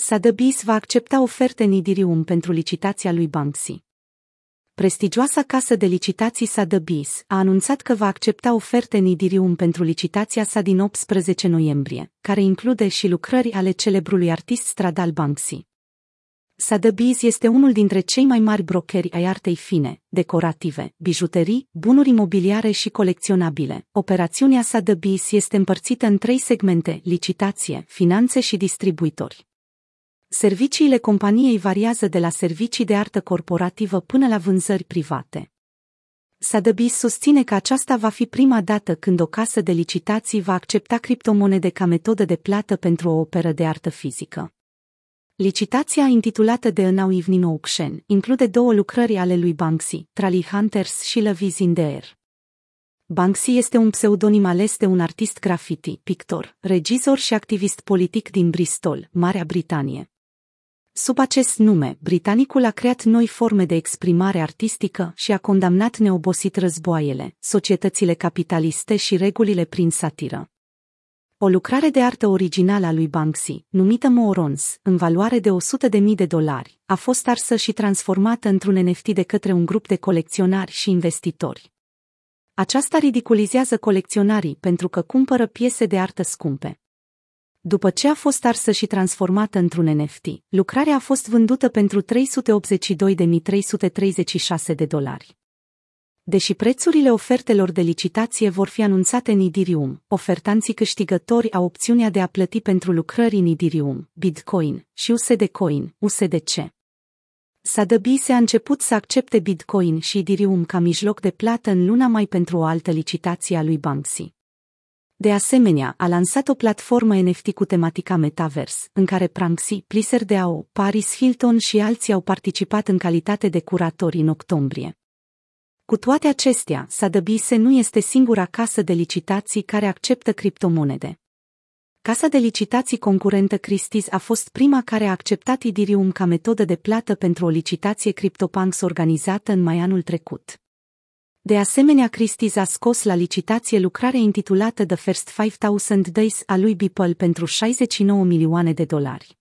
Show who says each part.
Speaker 1: Sotheby's va accepta oferte în Idirium pentru licitația lui Banksy. Prestigioasa casă de licitații Sotheby's a anunțat că va accepta oferte în Idirium pentru licitația sa din 18 noiembrie, care include și lucrări ale celebrului artist stradal Banksy. Sotheby's este unul dintre cei mai mari brokeri ai artei fine, decorative, bijuterii, bunuri imobiliare și colecționabile. Operațiunea Sotheby's este împărțită în trei segmente, licitație, finanțe și distribuitori. Serviciile companiei variază de la servicii de artă corporativă până la vânzări private. Sotheby's susține că aceasta va fi prima dată când o casă de licitații va accepta criptomonede ca metodă de plată pentru o operă de artă fizică. Licitația intitulată de Now Evening Auction include două lucrări ale lui Banksy, Trally Hunters și Love is in the Air. Banksy este un pseudonim ales de un artist graffiti, pictor, regizor și activist politic din Bristol, Marea Britanie. Sub acest nume, britanicul a creat noi forme de exprimare artistică și a condamnat neobosit războaiele, societățile capitaliste și regulile prin satiră. O lucrare de artă originală a lui Banksy, numită Morons, în valoare de 100.000 de dolari, a fost arsă și transformată într-un NFT de către un grup de colecționari și investitori. Aceasta ridiculizează colecționarii pentru că cumpără piese de artă scumpe. După ce a fost arsă și transformată într-un NFT, lucrarea a fost vândută pentru 382.336 de dolari. Deși prețurile ofertelor de licitație vor fi anunțate în Idirium, ofertanții câștigători au opțiunea de a plăti pentru lucrări în Idirium, Bitcoin și USD Coin, USDC. Sotheby's a început să accepte Bitcoin și Idirium ca mijloc de plată în luna mai pentru o altă licitație a lui Banksy. De asemenea, a lansat o platformă NFT cu tematica Metaverse, în care Pranksy, Pliser de AO, Paris Hilton și alții au participat în calitate de curatori în octombrie. Cu toate acestea, Sotheby's nu este singura casă de licitații care acceptă criptomonede. Casa de licitații concurentă Christie's a fost prima care a acceptat Idirium ca metodă de plată pentru o licitație CryptoPunks organizată în mai anul trecut. De asemenea, Christie's a scos la licitație lucrarea intitulată The First 5000 Days a lui Beeple pentru 69 milioane de dolari.